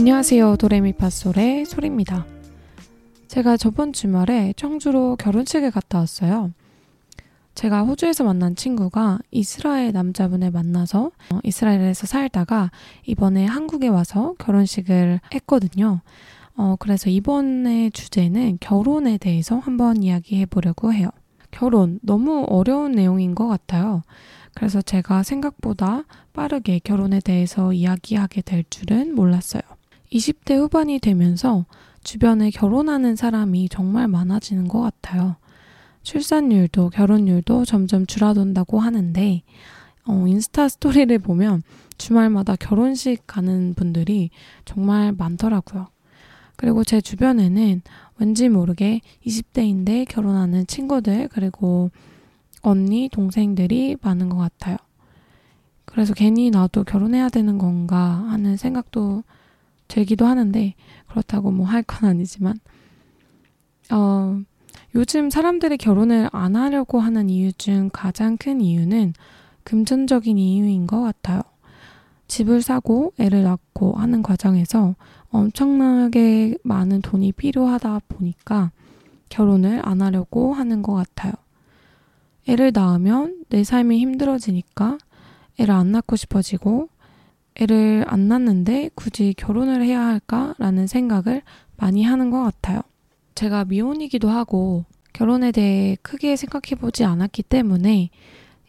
안녕하세요. 도레미파솔의 소리입니다. 제가 저번 주말에 청주로 결혼식에 갔다 왔어요. 제가 호주에서 만난 친구가 이스라엘 남자분을 만나서 어, 이스라엘에서 살다가 이번에 한국에 와서 결혼식을 했거든요. 어, 그래서 이번의 주제는 결혼에 대해서 한번 이야기해 보려고 해요. 결혼, 너무 어려운 내용인 것 같아요. 그래서 제가 생각보다 빠르게 결혼에 대해서 이야기하게 될 줄은 몰랐어요. 20대 후반이 되면서 주변에 결혼하는 사람이 정말 많아지는 것 같아요. 출산율도 결혼율도 점점 줄어든다고 하는데, 어, 인스타 스토리를 보면 주말마다 결혼식 가는 분들이 정말 많더라고요. 그리고 제 주변에는 왠지 모르게 20대인데 결혼하는 친구들, 그리고 언니, 동생들이 많은 것 같아요. 그래서 괜히 나도 결혼해야 되는 건가 하는 생각도 들기도 하는데, 그렇다고 뭐 할 건 아니지만, 어, 요즘 사람들이 결혼을 안 하려고 하는 이유 중 가장 큰 이유는 금전적인 이유인 것 같아요. 집을 사고 애를 낳고 하는 과정에서 엄청나게 많은 돈이 필요하다 보니까 결혼을 안 하려고 하는 것 같아요. 애를 낳으면 내 삶이 힘들어지니까 애를 안 낳고 싶어지고 애를 안 낳는데 굳이 결혼을 해야 할까라는 생각을 많이 하는 것 같아요. 제가 미혼이기도 하고 결혼에 대해 크게 생각해 보지 않았기 때문에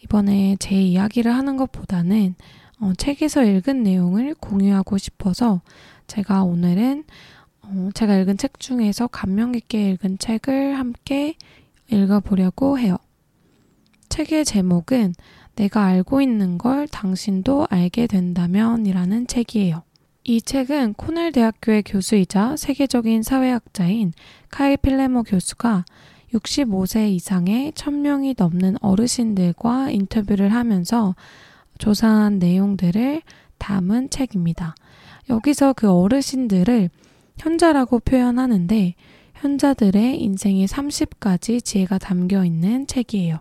이번에 제 이야기를 하는 것보다는 어, 책에서 읽은 내용을 공유하고 싶어서 제가 오늘은 어, 제가 읽은 책 중에서 감명 깊게 읽은 책을 함께 읽어보려고 해요. 책의 제목은 내가 알고 있는 걸 당신도 알게 된다면 이라는 책이에요. 이 책은 코넬 대학교의 교수이자 세계적인 사회학자인 카일 필레모 교수가 65세 이상의 1000명이 넘는 어르신들과 인터뷰를 하면서 조사한 내용들을 담은 책입니다. 여기서 그 어르신들을 현자라고 표현하는데 현자들의 인생의 30가지 지혜가 담겨 있는 책이에요.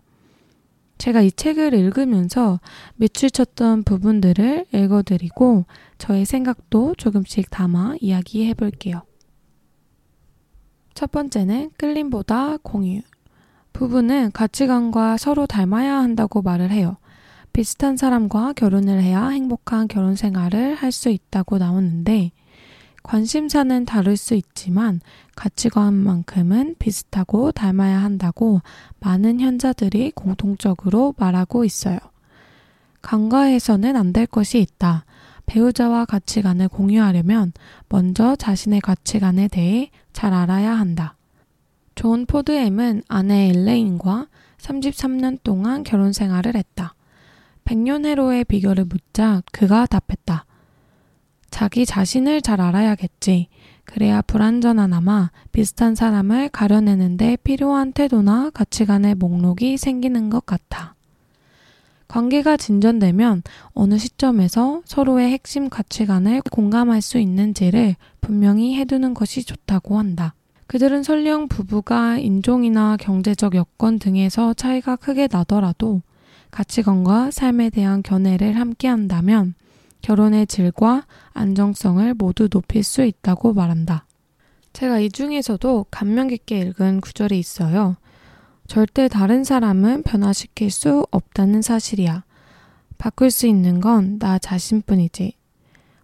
제가 이 책을 읽으면서 밑줄쳤던 부분들을 읽어드리고 저의 생각도 조금씩 담아 이야기해 볼게요. 첫 번째는 끌림보다 공유. 부부는 가치관과 서로 닮아야 한다고 말을 해요. 비슷한 사람과 결혼을 해야 행복한 결혼 생활을 할 수 있다고 나오는데, 관심사는 다를 수 있지만 가치관만큼은 비슷하고 닮아야 한다고 많은 현자들이 공통적으로 말하고 있어요. 간과해서는 안 될 것이 있다. 배우자와 가치관을 공유하려면 먼저 자신의 가치관에 대해 잘 알아야 한다. 존 포드엠은 아내 엘레인과 33년 동안 결혼 생활을 했다. 100년 해로의 비결을 묻자 그가 답했다. 자기 자신을 잘 알아야겠지. 그래야 불완전하나마 비슷한 사람을 가려내는데 필요한 태도나 가치관의 목록이 생기는 것 같아. 관계가 진전되면 어느 시점에서 서로의 핵심 가치관을 공감할 수 있는지를 분명히 해두는 것이 좋다고 한다. 그들은 설령 부부가 인종이나 경제적 여건 등에서 차이가 크게 나더라도 가치관과 삶에 대한 견해를 함께 한다면 결혼의 질과 안정성을 모두 높일 수 있다고 말한다. 제가 이 중에서도 감명 깊게 읽은 구절이 있어요. 절대 다른 사람은 변화시킬 수 없다는 사실이야. 바꿀 수 있는 건 나 자신뿐이지.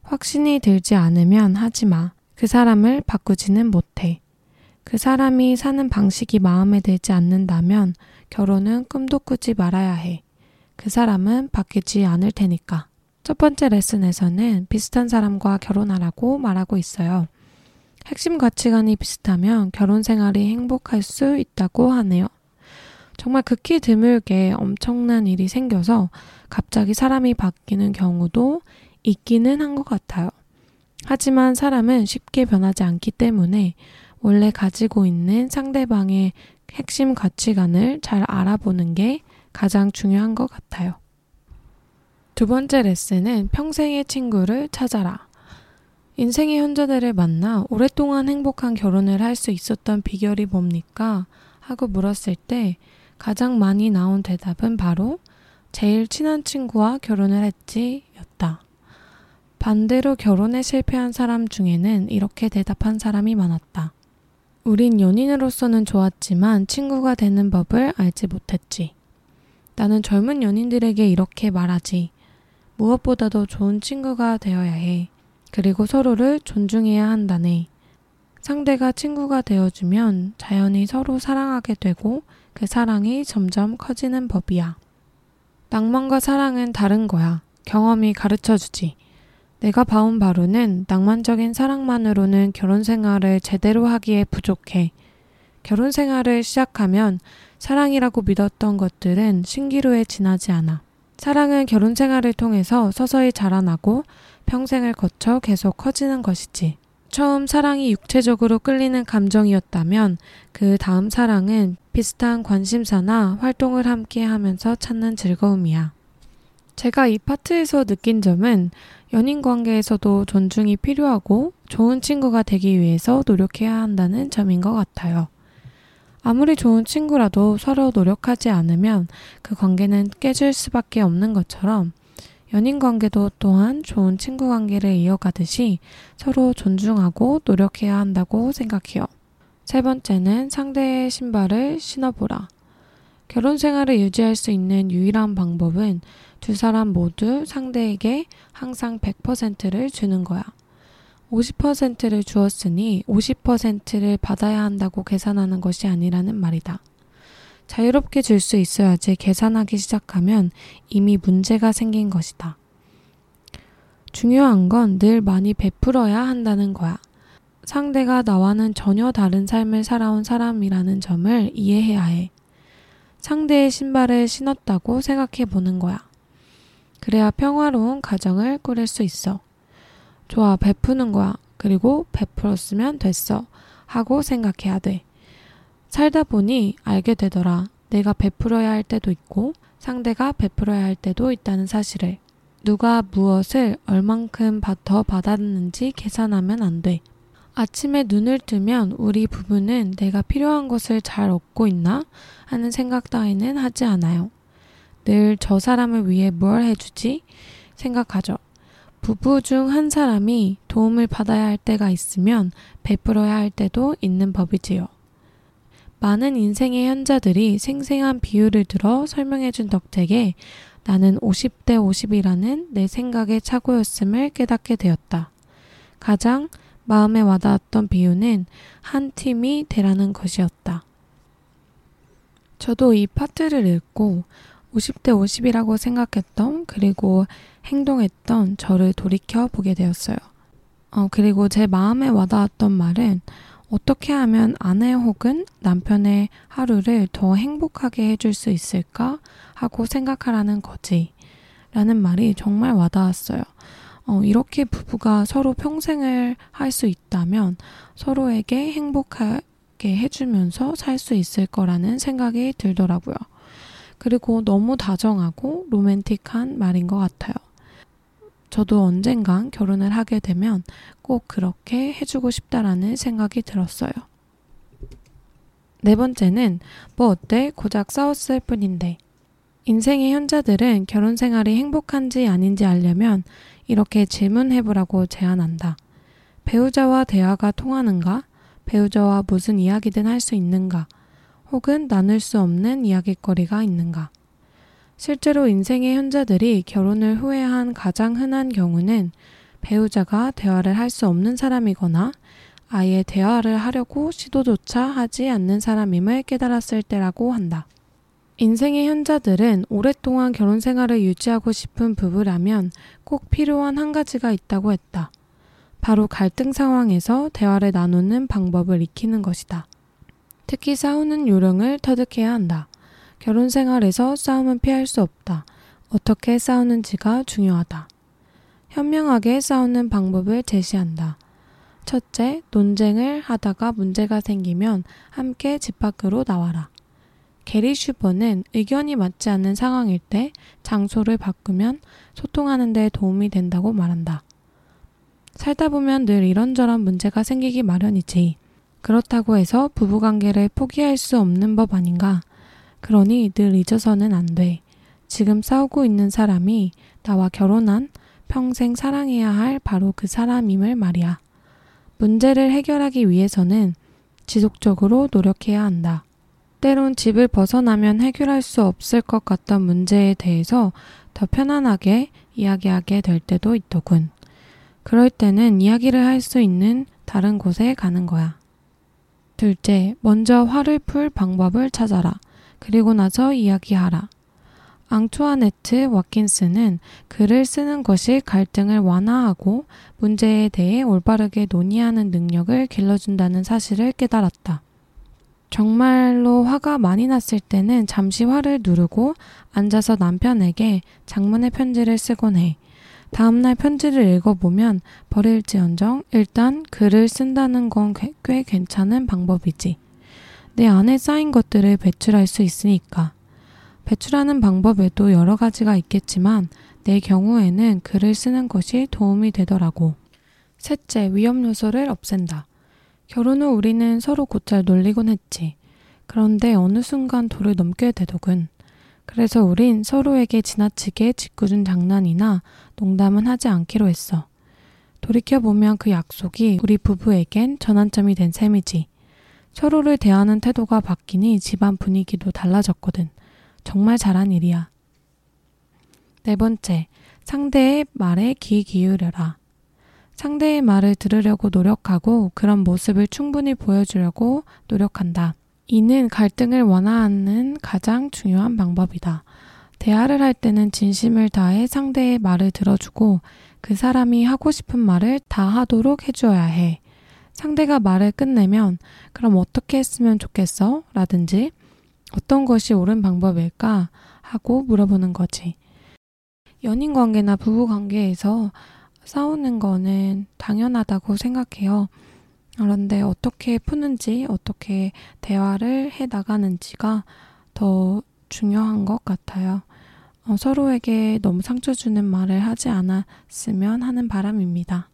확신이 들지 않으면 하지 마. 그 사람을 바꾸지는 못해. 그 사람이 사는 방식이 마음에 들지 않는다면 결혼은 꿈도 꾸지 말아야 해. 그 사람은 바뀌지 않을 테니까. 첫 번째 레슨에서는 비슷한 사람과 결혼하라고 말하고 있어요. 핵심 가치관이 비슷하면 결혼 생활이 행복할 수 있다고 하네요. 정말 극히 드물게 엄청난 일이 생겨서 갑자기 사람이 바뀌는 경우도 있기는 한 것 같아요. 하지만 사람은 쉽게 변하지 않기 때문에 원래 가지고 있는 상대방의 핵심 가치관을 잘 알아보는 게 가장 중요한 것 같아요. 두 번째 레슨은 평생의 친구를 찾아라. 인생의 현자들을 만나 오랫동안 행복한 결혼을 할 수 있었던 비결이 뭡니까? 하고 물었을 때 가장 많이 나온 대답은 바로 제일 친한 친구와 결혼을 했지 였다. 반대로 결혼에 실패한 사람 중에는 이렇게 대답한 사람이 많았다. 우린 연인으로서는 좋았지만 친구가 되는 법을 알지 못했지. 나는 젊은 연인들에게 이렇게 말하지. 무엇보다도 좋은 친구가 되어야 해. 그리고 서로를 존중해야 한다네. 상대가 친구가 되어주면 자연히 서로 사랑하게 되고 그 사랑이 점점 커지는 법이야. 낭만과 사랑은 다른 거야. 경험이 가르쳐 주지. 내가 봐온 바로는 낭만적인 사랑만으로는 결혼 생활을 제대로 하기에 부족해. 결혼 생활을 시작하면 사랑이라고 믿었던 것들은 신기루에 지나지 않아. 사랑은 결혼 생활을 통해서 서서히 자라나고 평생을 거쳐 계속 커지는 것이지. 처음 사랑이 육체적으로 끌리는 감정이었다면 그 다음 사랑은 비슷한 관심사나 활동을 함께 하면서 찾는 즐거움이야. 제가 이 파트에서 느낀 점은 연인 관계에서도 존중이 필요하고 좋은 친구가 되기 위해서 노력해야 한다는 점인 것 같아요. 아무리 좋은 친구라도 서로 노력하지 않으면 그 관계는 깨질 수밖에 없는 것처럼 연인 관계도 또한 좋은 친구 관계를 이어가듯이 서로 존중하고 노력해야 한다고 생각해요. 세 번째는 상대의 신발을 신어보라. 결혼 생활을 유지할 수 있는 유일한 방법은 두 사람 모두 상대에게 항상 100%를 주는 거야. 50%를 주었으니 50%를 받아야 한다고 계산하는 것이 아니라는 말이다. 자유롭게 줄 수 있어야지 계산하기 시작하면 이미 문제가 생긴 것이다. 중요한 건 늘 많이 베풀어야 한다는 거야. 상대가 나와는 전혀 다른 삶을 살아온 사람이라는 점을 이해해야 해. 상대의 신발을 신었다고 생각해 보는 거야. 그래야 평화로운 가정을 꾸릴 수 있어. 좋아, 베푸는 거야. 그리고 베풀었으면 됐어. 하고 생각해야 돼. 살다 보니 알게 되더라. 내가 베풀어야 할 때도 있고 상대가 베풀어야 할 때도 있다는 사실을. 누가 무엇을 얼만큼 더 받았는지 계산하면 안 돼. 아침에 눈을 뜨면 우리 부부는 내가 필요한 것을 잘 얻고 있나 하는 생각 따위는 하지 않아요. 늘 저 사람을 위해 뭘 해주지 생각하죠. 부부 중 한 사람이 도움을 받아야 할 때가 있으면 베풀어야 할 때도 있는 법이지요. 많은 인생의 현자들이 생생한 비유를 들어 설명해준 덕택에 나는 50대 50이라는 내 생각의 착오였음을 깨닫게 되었다. 가장 마음에 와닿았던 비유는 한 팀이 되라는 것이었다. 저도 이 파트를 읽고 50대 50이라고 생각했던 그리고 행동했던 저를 돌이켜 보게 되었어요. 어, 그리고 제 마음에 와닿았던 말은 어떻게 하면 아내 혹은 남편의 하루를 더 행복하게 해줄 수 있을까 하고 생각하라는 거지. 라는 말이 정말 와닿았어요. 어, 이렇게 부부가 서로 평생을 할 수 있다면 서로에게 행복하게 해주면서 살 수 있을 거라는 생각이 들더라고요. 그리고 너무 다정하고 로맨틱한 말인 것 같아요. 저도 언젠간 결혼을 하게 되면 꼭 그렇게 해주고 싶다라는 생각이 들었어요. 네 번째는 뭐 어때? 고작 싸웠을 뿐인데. 인생의 현자들은 결혼 생활이 행복한지 아닌지 알려면 이렇게 질문해보라고 제안한다. 배우자와 대화가 통하는가? 배우자와 무슨 이야기든 할 수 있는가? 혹은 나눌 수 없는 이야기거리가 있는가? 실제로 인생의 현자들이 결혼을 후회한 가장 흔한 경우는 배우자가 대화를 할 수 없는 사람이거나 아예 대화를 하려고 시도조차 하지 않는 사람임을 깨달았을 때라고 한다. 인생의 현자들은 오랫동안 결혼 생활을 유지하고 싶은 부부라면 꼭 필요한 한 가지가 있다고 했다. 바로 갈등 상황에서 대화를 나누는 방법을 익히는 것이다. 특히 싸우는 요령을 터득해야 한다. 결혼 생활에서 싸움은 피할 수 없다. 어떻게 싸우는지가 중요하다. 현명하게 싸우는 방법을 제시한다. 첫째, 논쟁을 하다가 문제가 생기면 함께 집 밖으로 나와라. 게리 슈버는 의견이 맞지 않는 상황일 때 장소를 바꾸면 소통하는 데 도움이 된다고 말한다. 살다 보면 늘 이런저런 문제가 생기기 마련이지. 그렇다고 해서 부부관계를 포기할 수 없는 법 아닌가? 그러니 늘 잊어서는 안 돼. 지금 싸우고 있는 사람이 나와 결혼한 평생 사랑해야 할 바로 그 사람임을 말이야. 문제를 해결하기 위해서는 지속적으로 노력해야 한다. 때론 집을 벗어나면 해결할 수 없을 것 같던 문제에 대해서 더 편안하게 이야기하게 될 때도 있더군. 그럴 때는 이야기를 할 수 있는 다른 곳에 가는 거야. 둘째, 먼저 화를 풀 방법을 찾아라. 그리고 나서 이야기하라. 앙투아네트 와킨스는 글을 쓰는 것이 갈등을 완화하고 문제에 대해 올바르게 논의하는 능력을 길러준다는 사실을 깨달았다. 정말로 화가 많이 났을 때는 잠시 화를 누르고 앉아서 남편에게 장문의 편지를 쓰곤 해. 다음날 편지를 읽어보면 버릴지언정 일단 글을 쓴다는 건 꽤 괜찮은 방법이지. 내 안에 쌓인 것들을 배출할 수 있으니까. 배출하는 방법에도 여러 가지가 있겠지만 내 경우에는 글을 쓰는 것이 도움이 되더라고. 셋째, 위험 요소를 없앤다. 결혼 후 우리는 서로 곧잘 놀리곤 했지. 그런데 어느 순간 도를 넘게 되더군. 그래서 우린 서로에게 지나치게 짓궂은 장난이나 농담은 하지 않기로 했어. 돌이켜보면 그 약속이 우리 부부에겐 전환점이 된 셈이지. 서로를 대하는 태도가 바뀌니 집안 분위기도 달라졌거든. 정말 잘한 일이야. 네 번째, 상대의 말에 귀 기울여라. 상대의 말을 들으려고 노력하고 그런 모습을 충분히 보여주려고 노력한다. 이는 갈등을 완화하는 가장 중요한 방법이다. 대화를 할 때는 진심을 다해 상대의 말을 들어주고 그 사람이 하고 싶은 말을 다 하도록 해줘야 해. 상대가 말을 끝내면 그럼 어떻게 했으면 좋겠어? 라든지 어떤 것이 옳은 방법일까? 하고 물어보는 거지. 연인 관계나 부부 관계에서 싸우는 거는 당연하다고 생각해요. 그런데 어떻게 푸는지, 어떻게 대화를 해 나가는지가 더 중요한 것 같아요. 어, 서로에게 너무 상처 주는 말을 하지 않았으면 하는 바람입니다.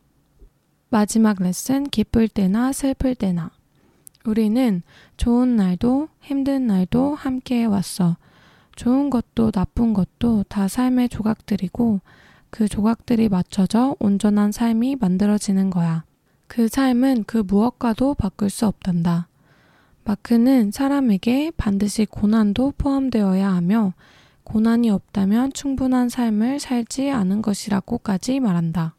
마지막 레슨, 기쁠 때나 슬플 때나. 우리는 좋은 날도 힘든 날도 함께 왔어. 좋은 것도 나쁜 것도 다 삶의 조각들이고 그 조각들이 맞춰져 온전한 삶이 만들어지는 거야. 그 삶은 그 무엇과도 바꿀 수 없단다. 마크는 사람에게 반드시 고난도 포함되어야 하며 고난이 없다면 충분한 삶을 살지 않은 것이라고까지 말한다.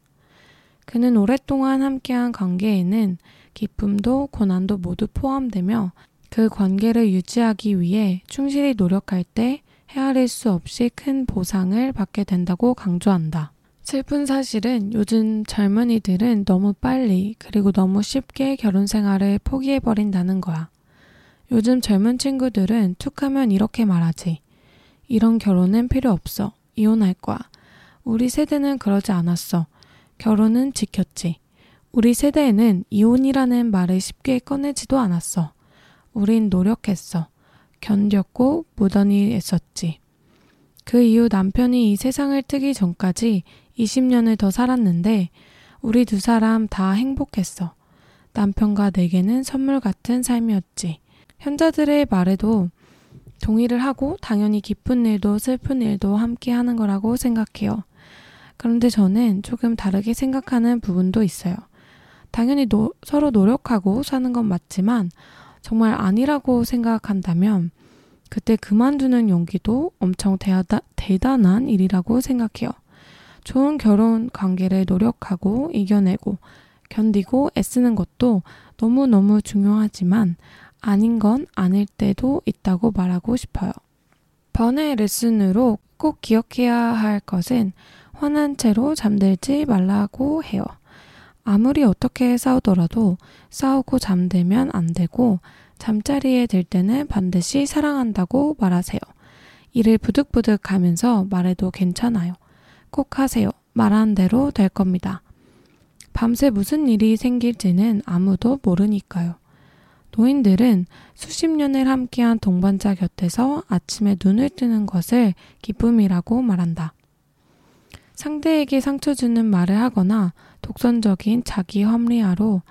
그는 오랫동안 함께한 관계에는 기쁨도 고난도 모두 포함되며 그 관계를 유지하기 위해 충실히 노력할 때 헤아릴 수 없이 큰 보상을 받게 된다고 강조한다. 슬픈 사실은 요즘 젊은이들은 너무 빨리 그리고 너무 쉽게 결혼 생활을 포기해버린다는 거야. 요즘 젊은 친구들은 툭 하면 이렇게 말하지. 이런 결혼은 필요 없어. 이혼할 거야. 우리 세대는 그러지 않았어. 결혼은 지켰지. 우리 세대에는 이혼이라는 말을 쉽게 꺼내지도 않았어. 우린 노력했어. 견뎠고 무던히 애썼지. 그 이후 남편이 이 세상을 뜨기 전까지 20년을 더 살았는데 우리 두 사람 다 행복했어. 남편과 내게는 선물 같은 삶이었지. 현자들의 말에도 동의를 하고 당연히 기쁜 일도 슬픈 일도 함께 하는 거라고 생각해요. 그런데 저는 조금 다르게 생각하는 부분도 있어요. 당연히 노, 서로 노력하고 사는 건 맞지만 정말 아니라고 생각한다면 그때 그만두는 용기도 엄청 대하다, 대단한 일이라고 생각해요. 좋은 결혼 관계를 노력하고 이겨내고 견디고 애쓰는 것도 너무너무 중요하지만 아닌 건 아닐 때도 있다고 말하고 싶어요. 번외 레슨으로 꼭 기억해야 할 것은 화난 채로 잠들지 말라고 해요. 아무리 어떻게 싸우더라도 싸우고 잠들면 안 되고 잠자리에 들 때는 반드시 사랑한다고 말하세요. 이를 부득부득 하면서 말해도 괜찮아요. 꼭 하세요. 말한 대로 될 겁니다. 밤새 무슨 일이 생길지는 아무도 모르니까요. 노인들은 수십 년을 함께한 동반자 곁에서 아침에 눈을 뜨는 것을 기쁨이라고 말한다. 상대에게 상처 주는 말을 하거나 독선적인 자기 합리화로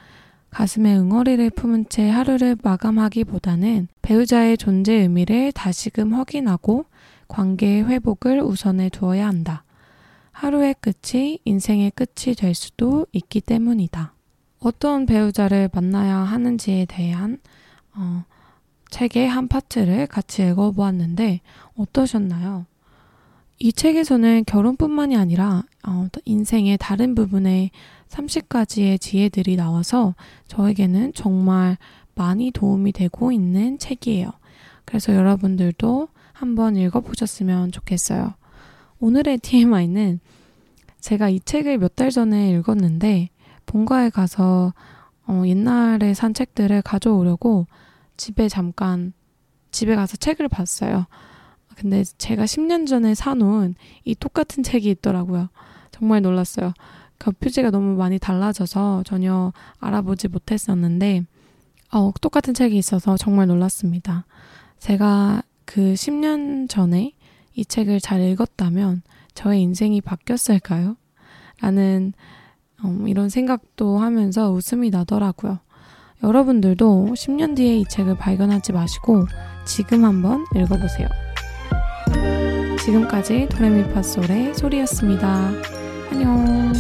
가슴에 응어리를 품은 채 하루를 마감하기보다는 배우자의 존재 의미를 다시금 확인하고 관계의 회복을 우선해 두어야 한다. 하루의 끝이 인생의 끝이 될 수도 있기 때문이다. 어떤 배우자를 만나야 하는지에 대한 어, 책의 한 파트를 같이 읽어보았는데 어떠셨나요? 이 책에서는 결혼뿐만이 아니라 어, 인생의 다른 부분에 30가지의 지혜들이 나와서 저에게는 정말 많이 도움이 되고 있는 책이에요. 그래서 여러분들도 한번 읽어보셨으면 좋겠어요. 오늘의 TMI는 제가 이 책을 몇 달 전에 읽었는데 본가에 가서 어, 옛날에 산 책들을 가져오려고 집에 잠깐 집에 가서 책을 봤어요. 근데 제가 10년 전에 사놓은 이 똑같은 책이 있더라고요. 정말 놀랐어요. 겹표지가 너무 많이 달라져서 전혀 알아보지 못했었는데, 어, 똑같은 책이 있어서 정말 놀랐습니다. 제가 그 10년 전에 이 책을 잘 읽었다면 저의 인생이 바뀌었을까요? 라는 음, 이런 생각도 하면서 웃음이 나더라고요. 여러분들도 10년 뒤에 이 책을 발견하지 마시고 지금 한번 읽어보세요. 지금까지 도레미파솔의 소리였습니다. 안녕.